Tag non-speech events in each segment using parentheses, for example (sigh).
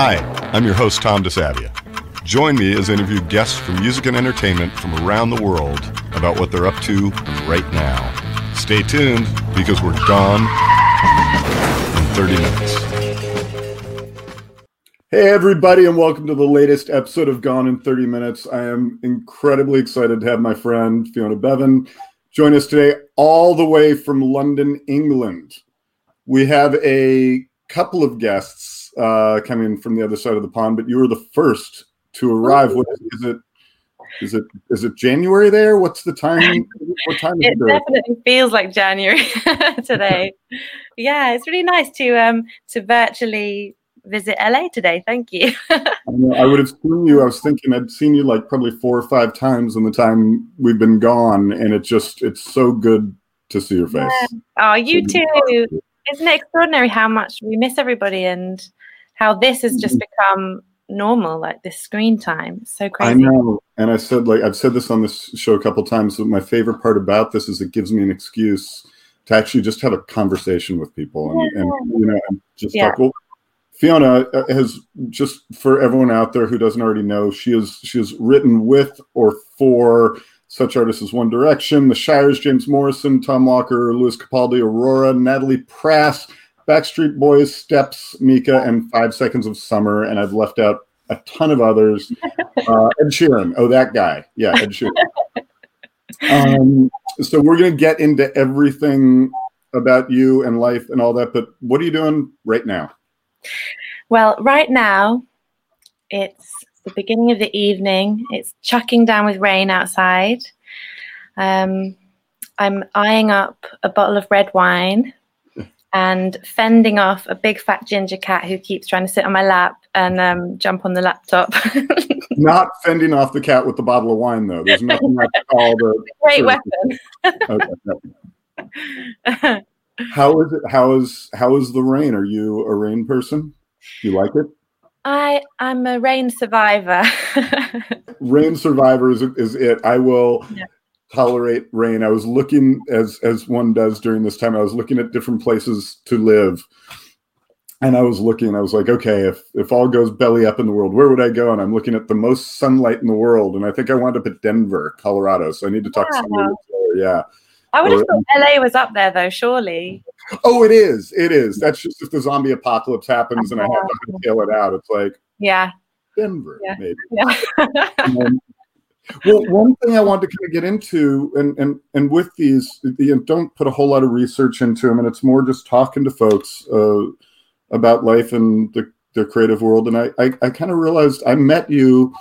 Hi, I'm your host, Tom DeSavia. Join me as I interview guests from music and entertainment from around the world about what they're up to right now. Stay tuned because we're gone in 30 minutes. Hey, everybody, and welcome to the latest episode of Gone in 30 Minutes. I am incredibly excited to have my friend Fiona Bevan join us today, all the way from London, England. We have a couple of guests uh, coming from the other side of the pond, but you were the first to arrive. What is it? Is it is it January there? What's the time? What time it, it definitely feels like January (laughs) today. yeah, it's really nice to um to virtually visit LA today. Thank you. (laughs) I, I, would have seen you. I was thinking I'd seen you like probably four or five times in the time we've been gone, and it just it's so good to see your face. Yeah. Oh, you too. Isn't it extraordinary how much we miss everybody and how this has just mm-hmm. become normal, like this screen time. It's so crazy. I know. And I said, like, I've said this on this show a couple times, but my favorite part about this is it gives me an excuse to actually just have a conversation with people and, yeah. and you know, just yeah. talk. Well, Fiona uh, has just for everyone out there who doesn't already know, she has she has written with or for such artists as One Direction, The Shires, James Morrison, Tom Walker, Lewis Capaldi, Aurora, Natalie Prass, Backstreet Boys, Steps, Mika, and Five Seconds of Summer, and I've left out a ton of others. (laughs) Uh, Ed Sheeran, oh that guy, yeah, Ed Sheeran. (laughs) um, so we're gonna get into everything about you and life and all that, but what are you doing right now? Well, right now it's the beginning of the evening. It's chucking down with rain outside. Um, I'm eyeing up a bottle of red wine and fending off a big fat ginger cat who keeps trying to sit on my lap and um, jump on the laptop. (laughs) Not fending off the cat with the bottle of wine, though. There's nothing like (laughs) called the great weapon. okay, how is it? How is how is the rain? Are you a rain person? Do you like it? I I'm a rain survivor. (laughs) rain survivor is, is it. I will yeah. Tolerate rain. I was looking as as one does during this time. I was looking at different places to live. And I was looking, I was like, okay, if if all goes belly up in the world, where would I go? And I'm looking at the most sunlight in the world. And I think I wound up at Denver, Colorado. So I need to talk yeah. to someone. Yeah. I would have thought LA was up there though, surely. Oh, it is. It is. That's just if the zombie apocalypse happens and I have to oh, tail it out. It's like yeah, Denver yeah. maybe. Yeah. (laughs) well, one thing I want to kind of get into, and and and with these, you know, don't put a whole lot of research into them, and it's more just talking to folks uh, about life and the the creative world. And I I, I kind of realized I met you.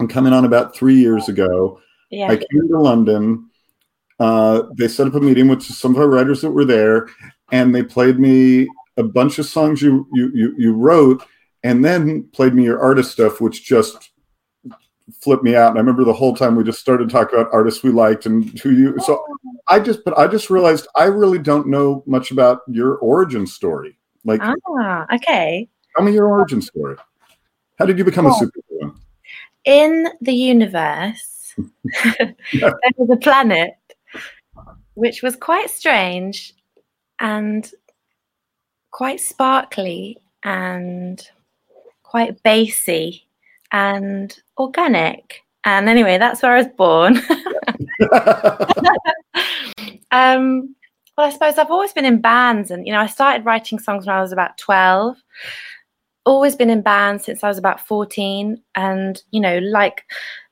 I'm coming on about three years ago. Yeah. I came to London uh, they set up a meeting with some of our writers that were there, and they played me a bunch of songs you you you, you wrote, and then played me your artist stuff, which just flipped me out. And I remember the whole time we just started talking about artists we liked and who you. So I just, but I just realized I really don't know much about your origin story. Like, ah, okay. Tell me your origin story. How did you become a superhero? In the universe, (laughs) there was a planet which was quite strange and quite sparkly and quite bassy and organic. And anyway, that's where I was born. (laughs) um, well, I suppose I've always been in bands, and you know, I started writing songs when I was about 12. Always been in bands since I was about 14, and you know, like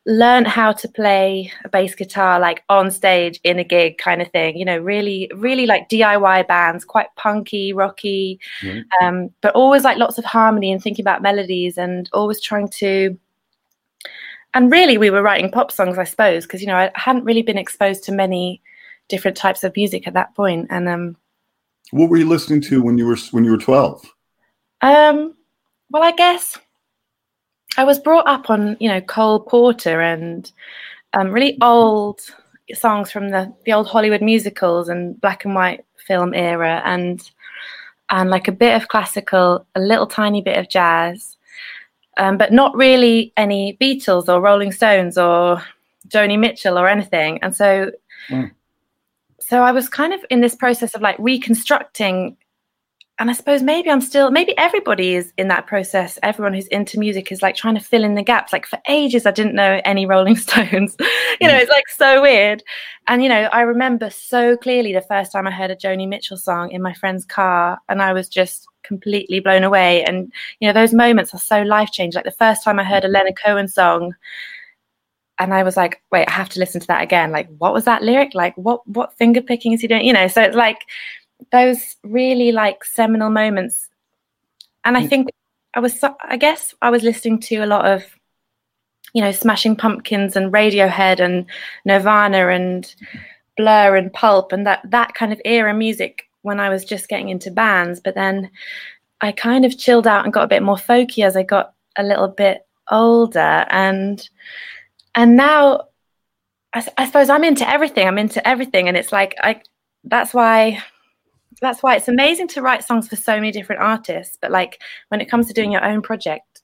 learned how to play a bass guitar like on stage in a gig kind of thing you know really really like diy bands quite punky rocky mm-hmm. um, but always like lots of harmony and thinking about melodies and always trying to and really we were writing pop songs i suppose because you know i hadn't really been exposed to many different types of music at that point and um what were you listening to when you were when you were 12 um well i guess I was brought up on, you know, Cole Porter and um, really old songs from the, the old Hollywood musicals and black and white film era and and like a bit of classical, a little tiny bit of jazz, um, but not really any Beatles or Rolling Stones or Joni Mitchell or anything. And so, mm. so I was kind of in this process of like reconstructing and I suppose maybe I'm still, maybe everybody is in that process. Everyone who's into music is like trying to fill in the gaps. Like for ages, I didn't know any Rolling (laughs) Stones. you know, mm. it's like so weird. And, you know, I remember so clearly the first time I heard a Joni Mitchell song in my friend's car, and I was just completely blown away. And, you know, those moments are so life changing. Like the first time I heard a Leonard Cohen song, and I was like, wait, I have to listen to that again. Like, what was that lyric? Like, what what finger picking is he doing? You know, so it's like those really like seminal moments. And I mm. think I was, I guess I was listening to a lot of, you know, Smashing Pumpkins and Radiohead and Nirvana and Blur and Pulp and that that kind of era music when I was just getting into bands. But then I kind of chilled out and got a bit more folky as I got a little bit older and and now I, I suppose I'm into everything. I'm into everything, and it's like I. That's why that's why it's amazing to write songs for so many different artists but like when it comes to doing your own project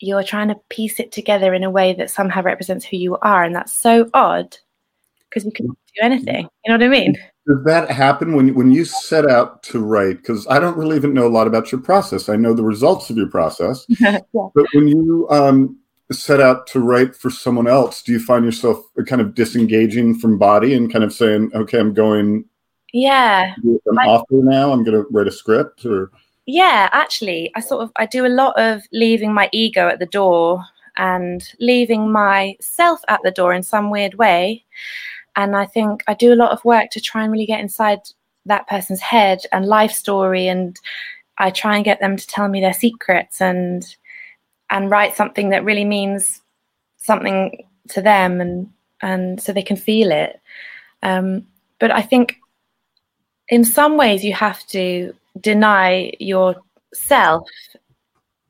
you're trying to piece it together in a way that somehow represents who you are and that's so odd because you can do anything you know what i mean? Does that happen when when you set out to write? Because i don't really even know a lot about your process. I know the results of your process. (laughs) Yeah. but when you um, set out to write for someone else do you find yourself kind of disengaging from body and kind of saying okay i'm going yeah. I'm I, author now. I'm going to write a script or. Yeah, actually, I sort of I do a lot of leaving my ego at the door and leaving myself at the door in some weird way. And I think I do a lot of work to try and really get inside that person's head and life story and I try and get them to tell me their secrets and and write something that really means something to them and and so they can feel it. Um, but I think in some ways you have to deny yourself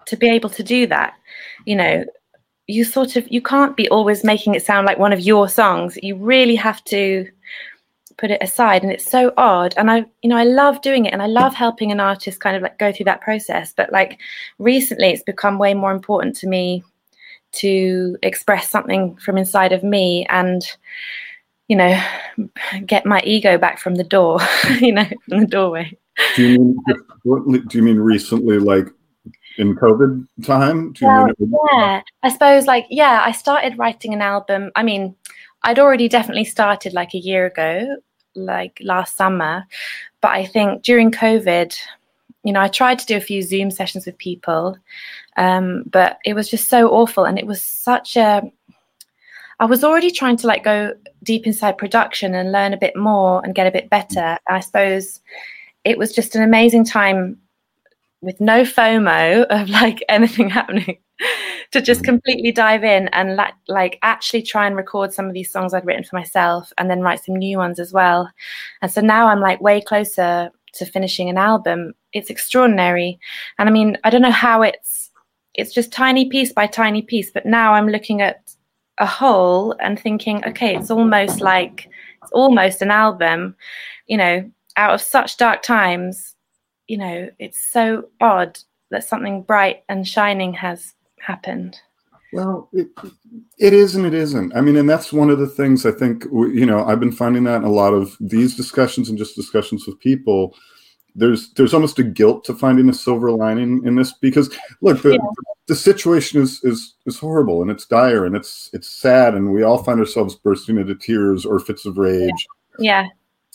to be able to do that. You know you sort of you can't be always making it sound like one of your songs. You really have to put it aside and it's so odd. And i you know i love doing it and i love helping an artist kind of like go through that process. But like recently it's become way more important to me to express something from inside of me and you know, get my ego back from the door, (laughs) you know, from the doorway. Do you mean do you mean recently, like in COVID time? well, yeah, I suppose like yeah, I started writing an album. I mean, I'd already definitely started like a year ago, like last summer, but I think during COVID, you know, I tried to do a few Zoom sessions with people, um, but it was just so awful, and it was such a I was already trying to like go deep inside production and learn a bit more and get a bit better. I suppose it was just an amazing time with no FOMO (laughs) of like anything (laughs) happening to just mm. completely dive in and like like actually try and record some of these songs I'd written for myself and then write some new ones as well. And so now I'm like way closer to finishing an album. It's extraordinary. And I mean, I don't know how it's it's just tiny piece by tiny piece, but now I'm looking at a whole and thinking, okay, it's almost like it's almost an album, you know, out of such dark times, you know, it's so odd that something bright and shining has happened. Well, it, it is and it isn't. I mean, and that's one of the things I think, you know, I've been finding that in a lot of these discussions and just discussions with people there's there's almost a guilt to finding a silver lining in this because look the, yeah. the situation is is is horrible and it's dire and it's it's sad and we all find ourselves bursting into tears or fits of rage yeah, yeah.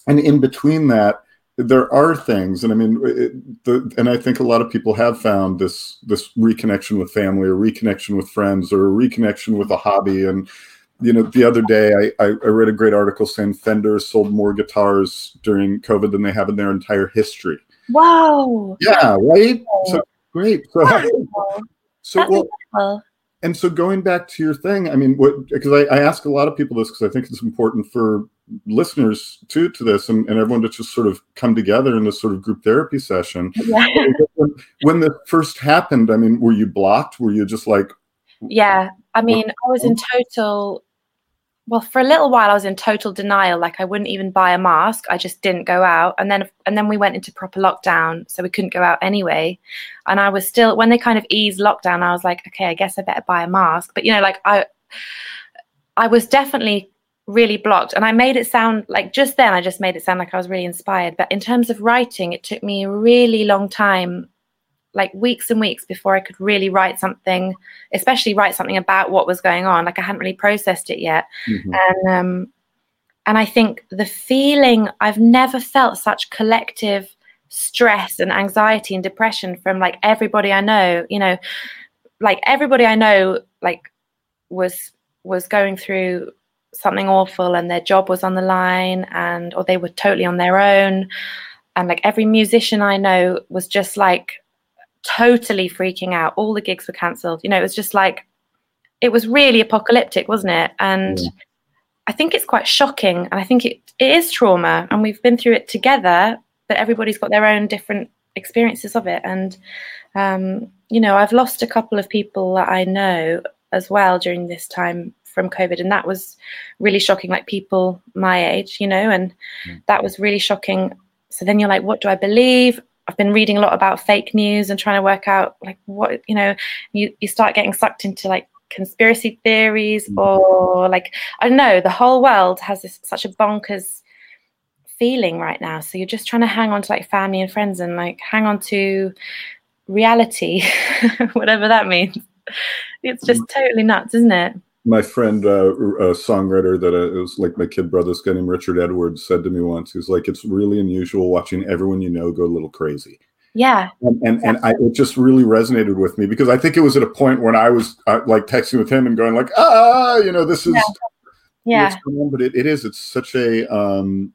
and in between that there are things and i mean it, the, and i think a lot of people have found this this reconnection with family or reconnection with friends or reconnection with a hobby and you know, the other day I, I, read a great article saying Fender sold more guitars during COVID than they have in their entire history. Wow. Yeah, right? So great. So, so well, and so going back to your thing, I mean, what because I, I, ask a lot of people this because I think it's important for listeners too to this and, and everyone to just sort of come together in this sort of group therapy session. (laughs) Yeah. when, when the first happened, I mean, were you blocked? Were you just like yeah, I mean, I was in total well for a little while i was in total denial like i wouldn't even buy a mask. I just didn't go out. And then and then we went into proper lockdown so we couldn't go out anyway. And i was still when they kind of eased lockdown i was like okay i guess i better buy a mask. But you know like i i was definitely really blocked. And i made it sound like just then i just made it sound like i was really inspired. But in terms of writing it took me a really long time like weeks and weeks before i could really write something especially write something about what was going on. Like i hadn't really processed it yet. Mm-hmm. and um and i think the feeling i've never felt such collective stress and anxiety and depression from like everybody i know you know like everybody i know like was was going through something awful and their job was on the line and or they were totally on their own. And like every musician i know was just like totally freaking out all the gigs were cancelled you know it was just like it was really apocalyptic wasn't it and yeah. i think it's quite shocking and i think it, it is trauma and we've been through it together but everybody's got their own different experiences of it and um, you know i've lost a couple of people that i know as well during this time from COVID, and that was really shocking. Like people my age, you know, and mm. that was really shocking. So then you're like, what do I believe? I've been reading a lot about fake news and trying to work out like what you know. You you start getting sucked into like conspiracy theories mm. or like I don't know. The whole world has this such a bonkers feeling right now. So you're just trying to hang on to like family and friends and like hang on to reality, (laughs) whatever that means. It's just mm. totally nuts, isn't it? My friend, uh, a songwriter that uh, it was like my kid brother, this guy named Richard Edwards, said to me once, he's like, it's really unusual watching everyone you know go a little crazy. Yeah. And and, and I, it just really resonated with me because I think it was at a point when I was uh, like texting with him and going like, ah, you know, this is yeah. yeah. But it, it is. It's such a um,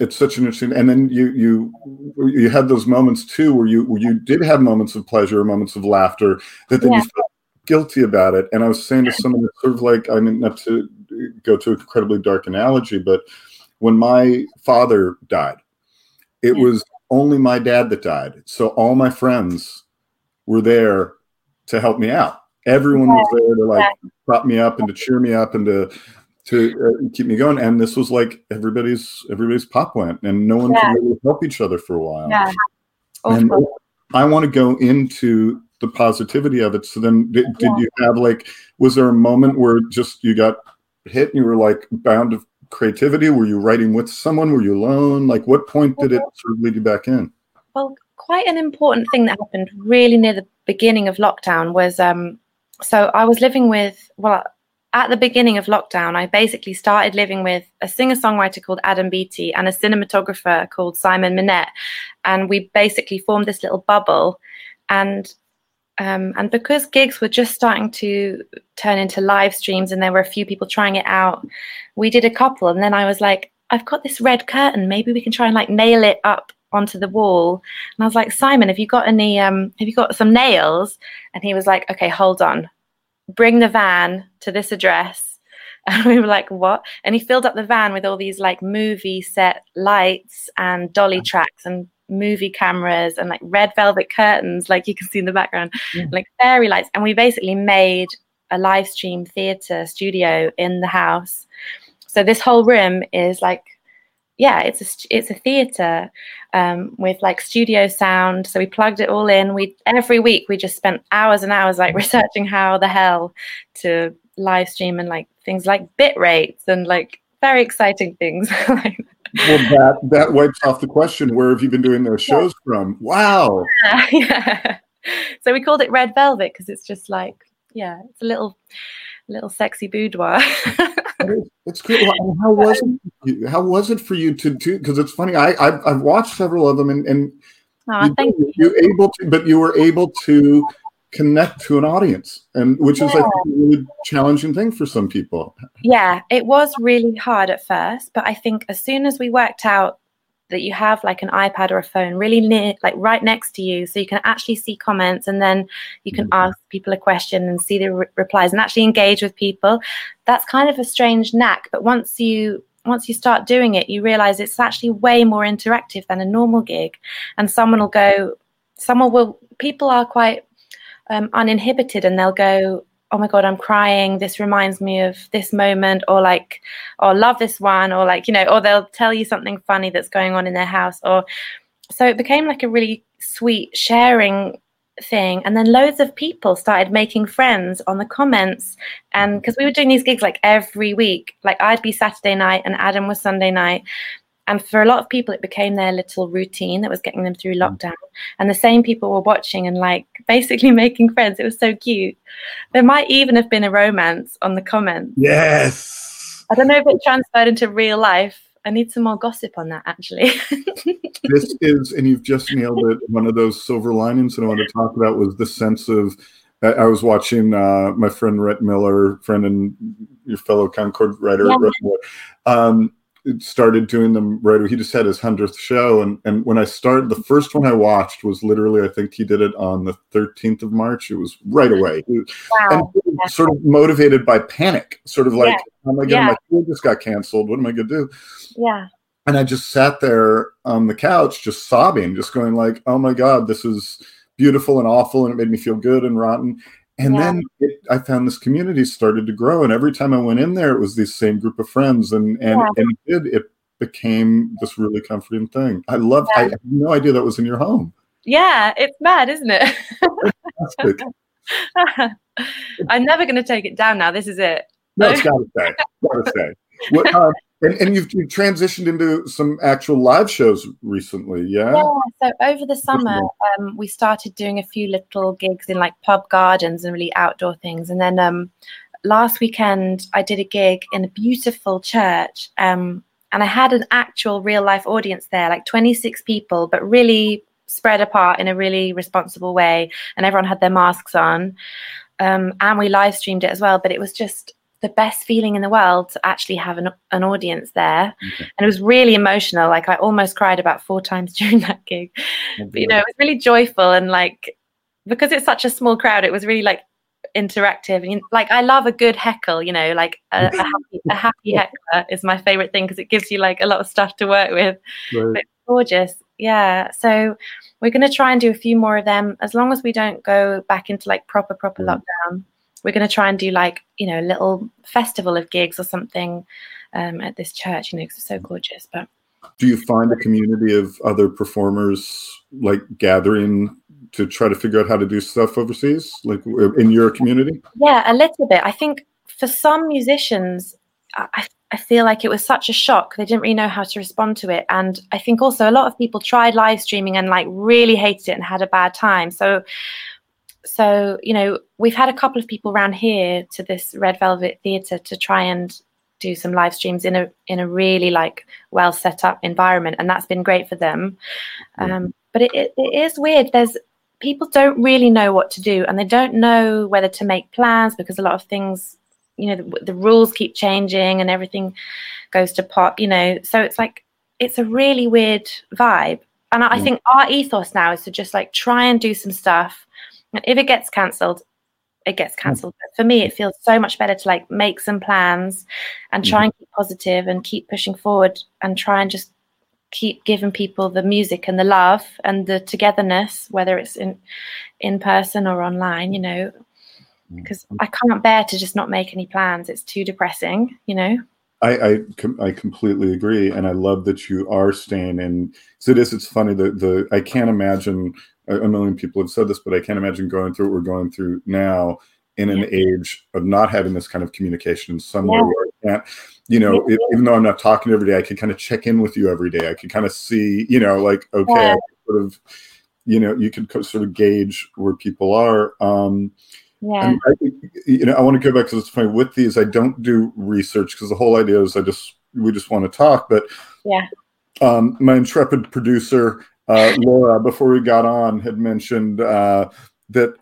it's such an interesting. And then you you you had those moments too where you where you did have moments of pleasure, moments of laughter that then yeah. you felt guilty about it. And I was saying to someone sort of like, I mean, not to go to an incredibly dark analogy, but when my father died, it yeah. was only my dad that died. So all my friends were there to help me out. Everyone was there to like prop me up and to cheer me up and to to uh, keep me going. And this was like everybody's everybody's pop went, and no one yeah. could really help each other for a while. Yeah. And I want to go into the positivity of it. So then, did, did yeah. you have like, was there a moment where just you got hit and you were like bound of creativity? Were you writing with someone? Were you alone? Like, what point did it sort of lead you back in? Well, quite an important thing that happened really near the beginning of lockdown was um, so I was living with, well, at the beginning of lockdown, I basically started living with a singer songwriter called Adam Beatty and a cinematographer called Simon Minette. And we basically formed this little bubble. And um, and because gigs were just starting to turn into live streams and there were a few people trying it out, we did a couple. And then I was like, I've got this red curtain. Maybe we can try and like nail it up onto the wall. And I was like, Simon, have you got any, um, have you got some nails? And he was like, okay, hold on. Bring the van to this address. (laughs) And we were like, what? And he filled up the van with all these like movie set lights and dolly tracks and movie cameras and like red velvet curtains, like you can see in the background, yeah. like fairy lights. And we basically made a live stream theater studio in the house. So this whole room is like, yeah, it's a it's a theater um, with like studio sound. So we plugged it all in. We every week we just spent hours and hours like (laughs) researching how the hell to live stream and like things like bit rates and like very exciting things. (laughs) well, that that wipes off the question. Where have you been doing those shows yeah. from? Wow. Yeah, (laughs) yeah. So we called it Red Velvet because it's just like, yeah, it's a little, little sexy boudoir. (laughs) it's cool. How was it? How was it for you to do? Because it's funny. I I've, I've, watched several of them, and and oh, you, you. you able to, but you were able to connect to an audience and which yeah. is like a really challenging thing for some people yeah it was really hard at first but i think as soon as we worked out that you have like an ipad or a phone really near like right next to you so you can actually see comments and then you can mm-hmm. ask people a question and see the re- replies and actually engage with people that's kind of a strange knack but once you once you start doing it you realize it's actually way more interactive than a normal gig and someone will go someone will people are quite um, uninhibited and they'll go oh my god i'm crying. This reminds me of this moment or like or love this one or like you know or they'll tell you something funny that's going on in their house or so it became like a really sweet sharing thing. And then loads of people started making friends on the comments. And because we were doing these gigs like every week like i'd be saturday night and adam was sunday night and for a lot of people it became their little routine that was getting them through lockdown and the same people were watching and like (laughs) basically making friends it was so cute there might even have been a romance on the comments yes i don't know if it transferred into real life I need some more gossip on that, actually. (laughs) this is, and you've just nailed it. One of those silver linings that I want to talk about was the sense of. I was watching uh, my friend Rhett Miller, friend and your fellow Concord writer, yeah. um, started doing them right. Away. He just had his hundredth show, and and when I started, the first one I watched was literally, I think he did it on the thirteenth of March. It was right away, wow. and sort of motivated by panic, sort of like, yeah. oh my god, yeah. my tour just got canceled. What am I gonna do? Yeah. And I just sat there on the couch, just sobbing, just going like, oh my god, this is beautiful and awful, and it made me feel good and rotten. And yeah. then it, I found this community started to grow, and every time I went in there, it was these same group of friends, and and yeah. and it did. It became this really comforting thing. I love. Yeah. I had no idea that was in your home. Yeah, it's mad, isn't it? (laughs) I'm never going to take it down now. This is it. No, it's got to stay. Got to stay. What, uh, (laughs) and, and you've, you've, transitioned into some actual live shows recently, yeah? Yeah. So over the summer, um, we started doing a few little gigs in like pub gardens and really outdoor things. And then um, last weekend, I did a gig in a beautiful church. Um, and I had an actual real life audience there, like 26 people, but really spread apart in a really responsible way. And everyone had their masks on. Um, and we live streamed it as well. But it was just the best feeling in the world to actually have an, an audience there. Okay. And it was really emotional. Like I almost cried about four times (laughs) during that gig. But, you know, it was really joyful and like because it's such a small crowd, it was really like interactive and like I love a good heckle, you know, like a, a, (laughs) happy, a happy heckler is my favorite thing because it gives you like a lot of stuff to work with. Right. gorgeous. Yeah. So we're going to try and do a few more of them as long as we don't go back into like proper, proper mm. lockdown we're going to try and do like you know a little festival of gigs or something um, at this church you know because it's so gorgeous but do you find a community of other performers like gathering to try to figure out how to do stuff overseas like in your community? Yeah a little bit. I think for some musicians I, I feel like it was such a shock they didn't really know how to respond to it and i think also a lot of people tried live streaming and like really hated it and had a bad time so so you know we've had a couple of people around here to this red velvet theatre to try and do some live streams in a in a really like well set up environment and that's been great for them. Um, but it, it, it is weird. There's people don't really know what to do and they don't know whether to make plans because a lot of things you know the, the rules keep changing and everything goes to pot you know. So it's like it's a really weird vibe. And I, I think our ethos now is to just like try and do some stuff and if it gets cancelled, it gets mm. cancelled. But for me, it feels so much better to like make some plans and try and mm-hmm. keep positive and keep pushing forward and try and just keep giving people the music and the love and the togetherness, whether it's in in person or online, you know, mm. because I can't bear to just not make any plans. It's too depressing, you know. I, I, I completely agree, and I love that you are staying in. So it is. It's funny that the I can't imagine a million people have said this, but I can't imagine going through what we're going through now in an age of not having this kind of communication in some way where I can't, you know, it, even though I'm not talking every day, I could kind of check in with you every day. I could kind of see, you know, like, okay, yeah. sort of, you know, you could sort of gauge where people are. Um, yeah. I, you know, I want to go back because it's funny with these, I don't do research because the whole idea is I just, we just want to talk, but yeah. Um, my intrepid producer uh, Laura, before we got on, had mentioned uh, that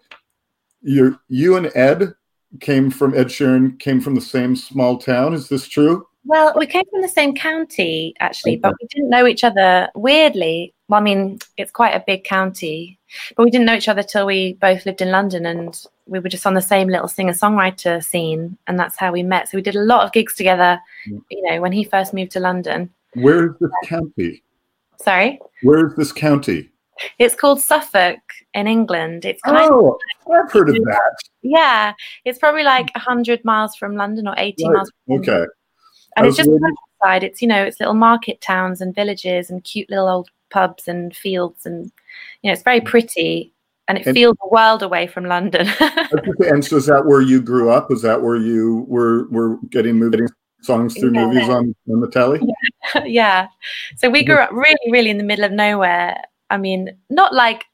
you you and Ed came from Ed Sheeran came from the same small town. Is this true? Well, we came from the same county actually, okay. but we didn't know each other. Weirdly, well, I mean, it's quite a big county, but we didn't know each other till we both lived in London, and we were just on the same little singer-songwriter scene, and that's how we met. So we did a lot of gigs together. Mm. You know, when he first moved to London. Where is this county? Sorry. Where is this county? It's called Suffolk in England. It's kind oh, of, I've heard of that. Yeah, it's probably like hundred miles from London or eighty right. miles. okay. And it's just countryside. It's you know, it's little market towns and villages and cute little old pubs and fields and you know, it's very pretty. and it and, feels a world away from London. (laughs) and so, is that where you grew up? Is that where you were were getting movie songs through yeah. movies on on the telly? (laughs) Yeah. So we grew up really, really in the middle of nowhere. I mean, not like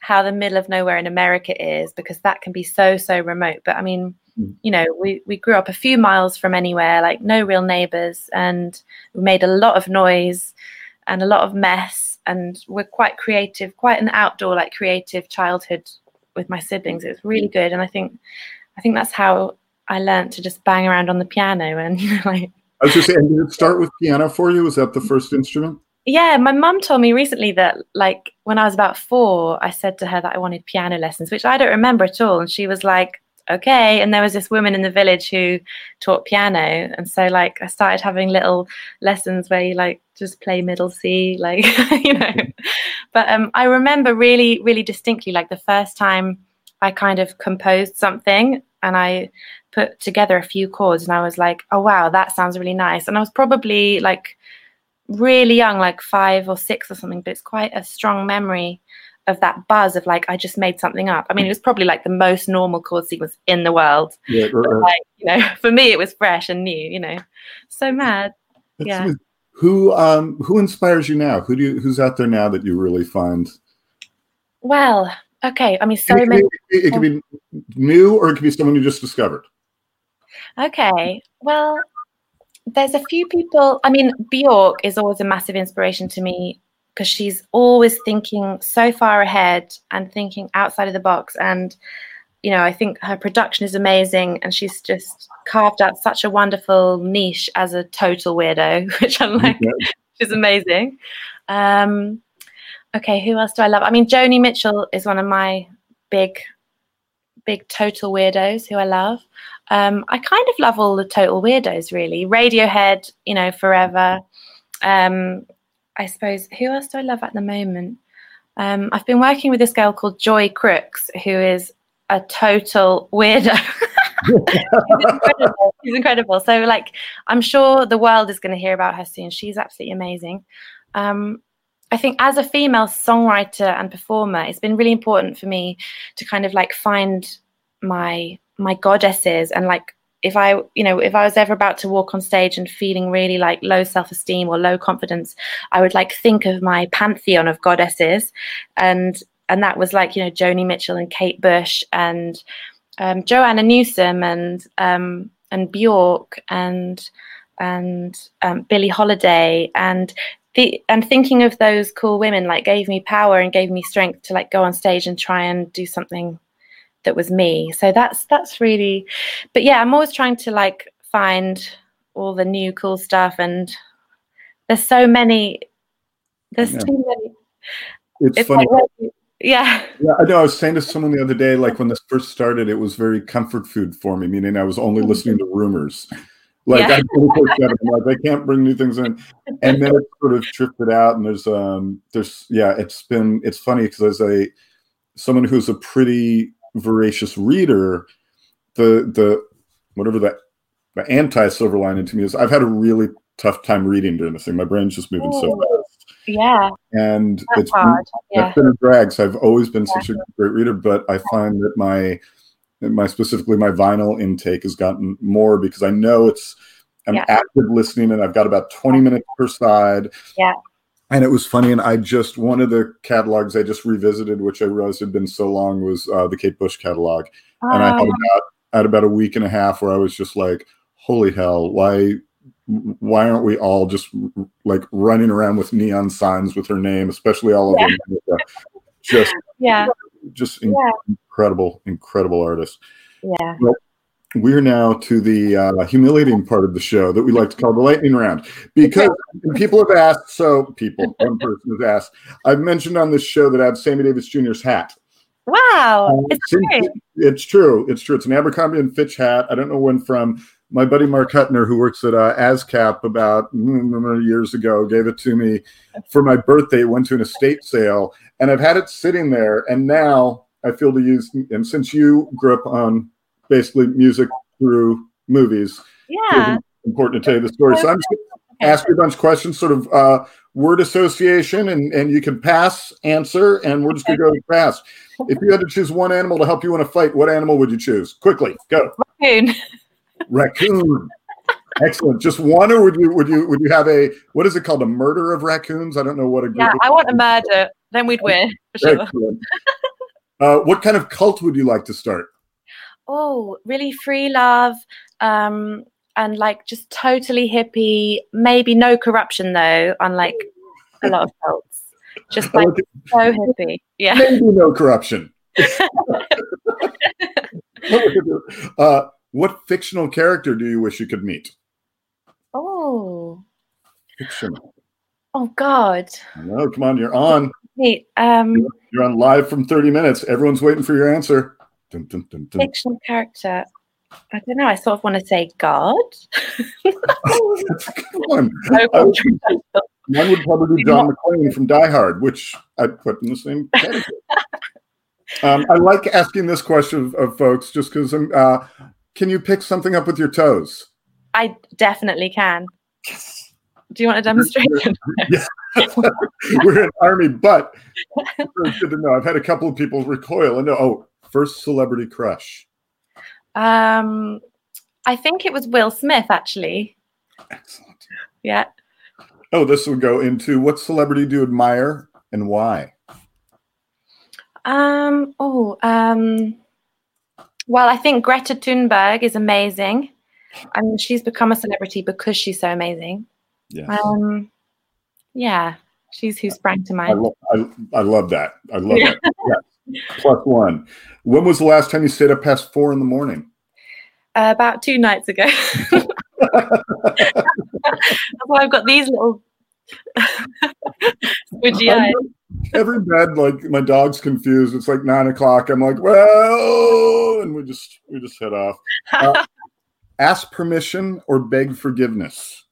how the middle of nowhere in America is, because that can be so so remote. But I mean, mm. you know, we we grew up a few miles from anywhere, like no real neighbors, and we made a lot of noise and a lot of mess and we're quite creative, quite an outdoor like creative childhood with my siblings. It was really good, and I think I think that's how I learned to just bang around on the piano and you (laughs) know like. I was just saying, did it start with piano for you? Was that the first instrument? Yeah, my mum told me recently that like when I was about four, I said to her that I wanted piano lessons, which I don't remember at all, and she was like, okay and there was this woman in the village who taught piano and so like i started having little lessons where you like just play middle c like (laughs) you know but um i remember really really distinctly like the first time i kind of composed something and i put together a few chords and i was like oh wow that sounds really nice and i was probably like really young like five or six or something but it's quite a strong memory of that buzz of like I just made something up. I mean, it was probably like the most normal chord sequence in the world. Yeah, right, right. Like, you know, (laughs) for me it was fresh and new. You know, so mad. That's yeah. Amazing. Who um who inspires you now? Who do you who's out there now that you really find? Well, okay. I mean, so it many. Be, it could be new, or it could be someone you just discovered. Okay. Well, there's a few people. I mean, Bjork is always a massive inspiration to me because she's always thinking so far ahead and thinking outside of the box. And, you know, I think her production is amazing and she's just carved out such a wonderful niche as a total weirdo, (laughs) which I'm like, yeah. (laughs) she's amazing. Um, okay, who else do I love? I mean, Joni Mitchell is one of my big, big total weirdos who I love. Um, I kind of love all the total weirdos, really. Radiohead, you know, forever. Um, I suppose, who else do I love at the moment? Um, I've been working with this girl called Joy Crookes, who is a total weirdo. (laughs) She's incredible. She's incredible. So, like, I'm sure the world is going to hear about her soon. She's absolutely amazing. Um, I think as a female songwriter and performer, it's been really important for me to kind of like find my my goddesses and like if I, you know, if I was ever about to walk on stage and feeling really like low self esteem or low confidence, I would like think of my pantheon of goddesses, and and that was like you know Joni Mitchell and Kate Bush and um, Joanna Newsom and um, and Bjork and and um, Billie Holiday and the, and thinking of those cool women like gave me power and gave me strength to like go on stage and try and do something that was me. So that's that's really but yeah, I'm always trying to like find all the new cool stuff and there's so many there's yeah. too many it's, it's funny like, yeah. Yeah, I know. I was saying to someone the other day, like when this first started, it was very comfort food for me, meaning I was only mm-hmm. listening to rumors. Like yeah. I, like I can't bring new things in, and then it sort of drifted out. And there's um there's yeah, it's been it's funny because as a someone who's a pretty voracious reader, the the whatever the the anti silver lining to me is I've had a really tough time reading during this thing. My brain's just moving Ooh, so fast. Yeah. And That's it's been, yeah. been a drag. So I've always been such a great reader, but I find that my my specifically my vinyl intake has gotten more because I know it's I'm yeah. active listening and I've got about 20 minutes per side. Yeah and it was funny. And I just one of the catalogs I just revisited, which I realized had been so long, was uh, the Kate Bush catalog, and I had oh. about had about a week and a half where I was just like, "Holy hell! Why why aren't we all just like running around with neon signs with her name, especially all over (laughs) yeah. Just yeah, just yeah. Incredible, incredible artist. Yeah. Well, we're now to the uh, humiliating part of the show that we like to call the lightning round. Because people have asked so people one person has asked i've mentioned on this show that i have sammy davis jr's hat. Wow. Uh, it's, it's, true it's true. It's an abercrombie and fitch hat. I don't know when from my buddy mark hutner who works at uh, ascap about mm, years ago gave it to me for my birthday went to an estate sale and i've had it sitting there and now i feel to use and since you grew up on basically music through movies. Yeah. Important to tell you the story. So I'm just to ask you a bunch of questions. Sort of, uh, word association, and and you can pass, answer, and we're just gonna go pass. If you had to choose one animal to help you in a fight, what animal would you choose? Quickly, go. Raccoon. Raccoon. Excellent. Just one, or would you would you would you have a what is it called? A murder of raccoons? I don't know what a Yeah, I want a murder. Then we'd win for sure. Uh, what kind of cult would you like to start? Oh, really free love, um, and like just totally hippie. Maybe no corruption though, unlike a lot of cults. Just like so hippie. Yeah. Maybe no corruption. (laughs) (laughs) uh, what fictional character do you wish you could meet? Oh. Fictional. Oh God. No, come on, you're on. Wait, um, You're on live from 30 minutes. Everyone's waiting for your answer. Dun, dun, dun, fictional character. I don't know. I sort of want to say God. That's a good one. I would- (laughs) would probably be John McClane from Die Hard, which I'd put in the same (laughs) category. um, I like asking this question of, of folks just because uh, can you pick something up with your toes? I definitely can. Do you want a demonstration? (laughs) (laughs) (laughs) We're an army, but good to know. I've had a couple of people recoil and know, oh, first celebrity crush. um, I think it was Will Smith actually. Excellent. Yeah. Oh, this will go into what celebrity do you admire and why? Um. Oh. Um. Well, I think Greta Thunberg is amazing. I mean, she's become a celebrity because she's so amazing. Yeah. Um. Yeah, she's who sprang to I, mind. lo- I, I love that. I love Yeah. that. Yes. Plus one. When was the last time you stayed up past four in the morning? Uh, about two nights ago. (laughs) That's why I've got these little (laughs) squidgy eyes. Every bed, like my dog's confused. It's like nine o'clock. I'm like, well, and we just we just head off. Uh, (laughs) ask permission or beg forgiveness.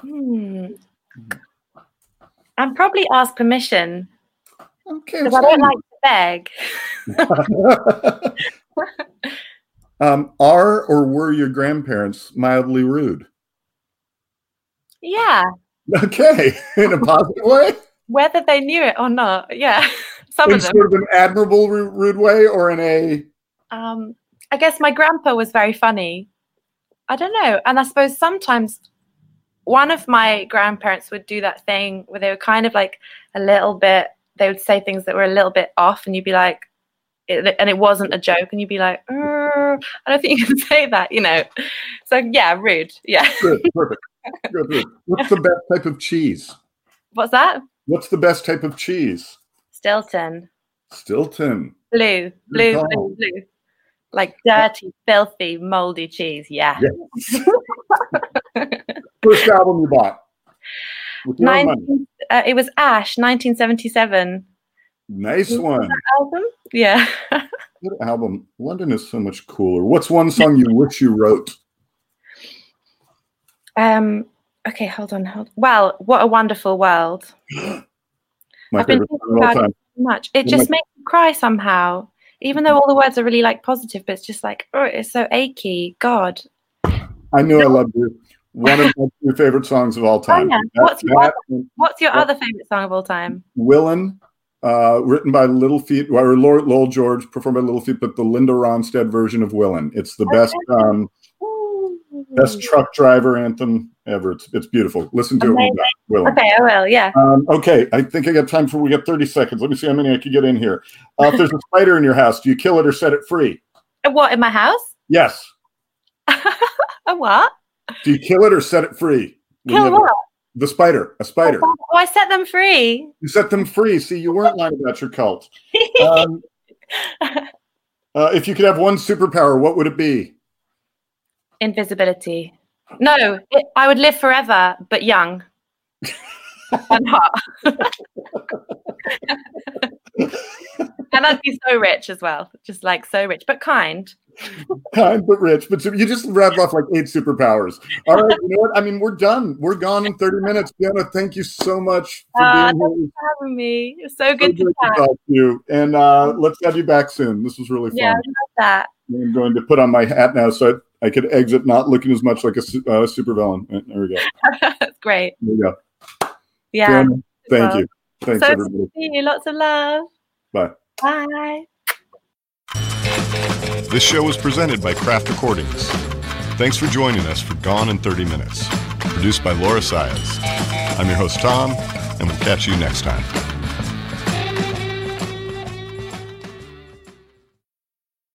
Hmm. I'd probably ask permission Okay. because I don't like to beg. (laughs) um, are or were your grandparents mildly rude? Yeah, Okay, in a positive way, (laughs) whether they knew it or not. Yeah, (laughs) some in of them. sort of an admirable rude way, or in a Um, I guess my grandpa was very funny. I don't know, and I suppose sometimes one of my grandparents would do that thing where they were kind of like a little bit. They would say things that were a little bit off, and you'd be like, it, and it wasn't a joke, and you'd be like, "Uh, I don't think you can (laughs) say that, you know. So yeah, rude. Yeah. good, perfect. Good. What's the best type of cheese? What's that? What's the best type of cheese? Stilton. Stilton. Blue, blue, call. blue, blue. Like dirty, filthy, moldy cheese. Yeah. Yes. (laughs) First album you bought. With your own money. 19, uh, it was Ash, 1977 Nice one. album. Yeah. (laughs) Good album. London is so much cooler. What's one song you wish you wrote? um. Okay, hold on, hold. Well, what a wonderful world. (gasps) My I've been thinking song of all about it so much. It just makes me cry somehow. Even though all the words are really like positive, but it's just like, oh, it's so achy. God. I knew I loved you. One of my two favorite songs of all time. Oh, yeah. That- What's your that and What's your other favorite song of all time? Willin, uh, written by Little Feat, or Lowell, Lowell George, performed by Little Feat, but the Linda Ronstadt version of Willin. It's the best, um, best truck driver anthem ever. It's, it's beautiful. Listen to it. when Amazing. you're. Willin. Okay, I will. Yeah. Um, okay, I think I got time for. We got thirty seconds. Let me see how many I can get in here. Uh, if there's a spider in your house, do you kill it or set it free? A What in my house? Yes. (laughs) a what? Do you kill it or set it free? Kill what? The spider. A spider. Oh, I set them free. You set them free. See, you weren't lying about your cult. (laughs) Um, uh, if you could have one superpower, what would it be? Invisibility. No, it, I would live forever, but young (laughs) and hot. (laughs) and I'd be so rich as well, just like so rich, but kind. Kind but rich. But you just rattled off like eight superpowers. All right, you know what? I mean, we're done. We're gone in 30 minutes. Fiona, thank you so much for Ah, being here. For having me. It's so So good to talk to you. And uh, let's have you back soon. This was really fun. Yeah, I love that. I'm going to put on my hat now. So I could exit not looking as much like a uh, super villain. There we go. (laughs) That's great. There we go. Yeah. Thank well. you. Thanks, so everybody. see you. Lots of love. Bye. Bye. This show was presented by Craft Recordings. Thanks for joining us for Gone in 30 Minutes, produced by Laura Sias. I'm your host, Tom, and we'll catch you next time.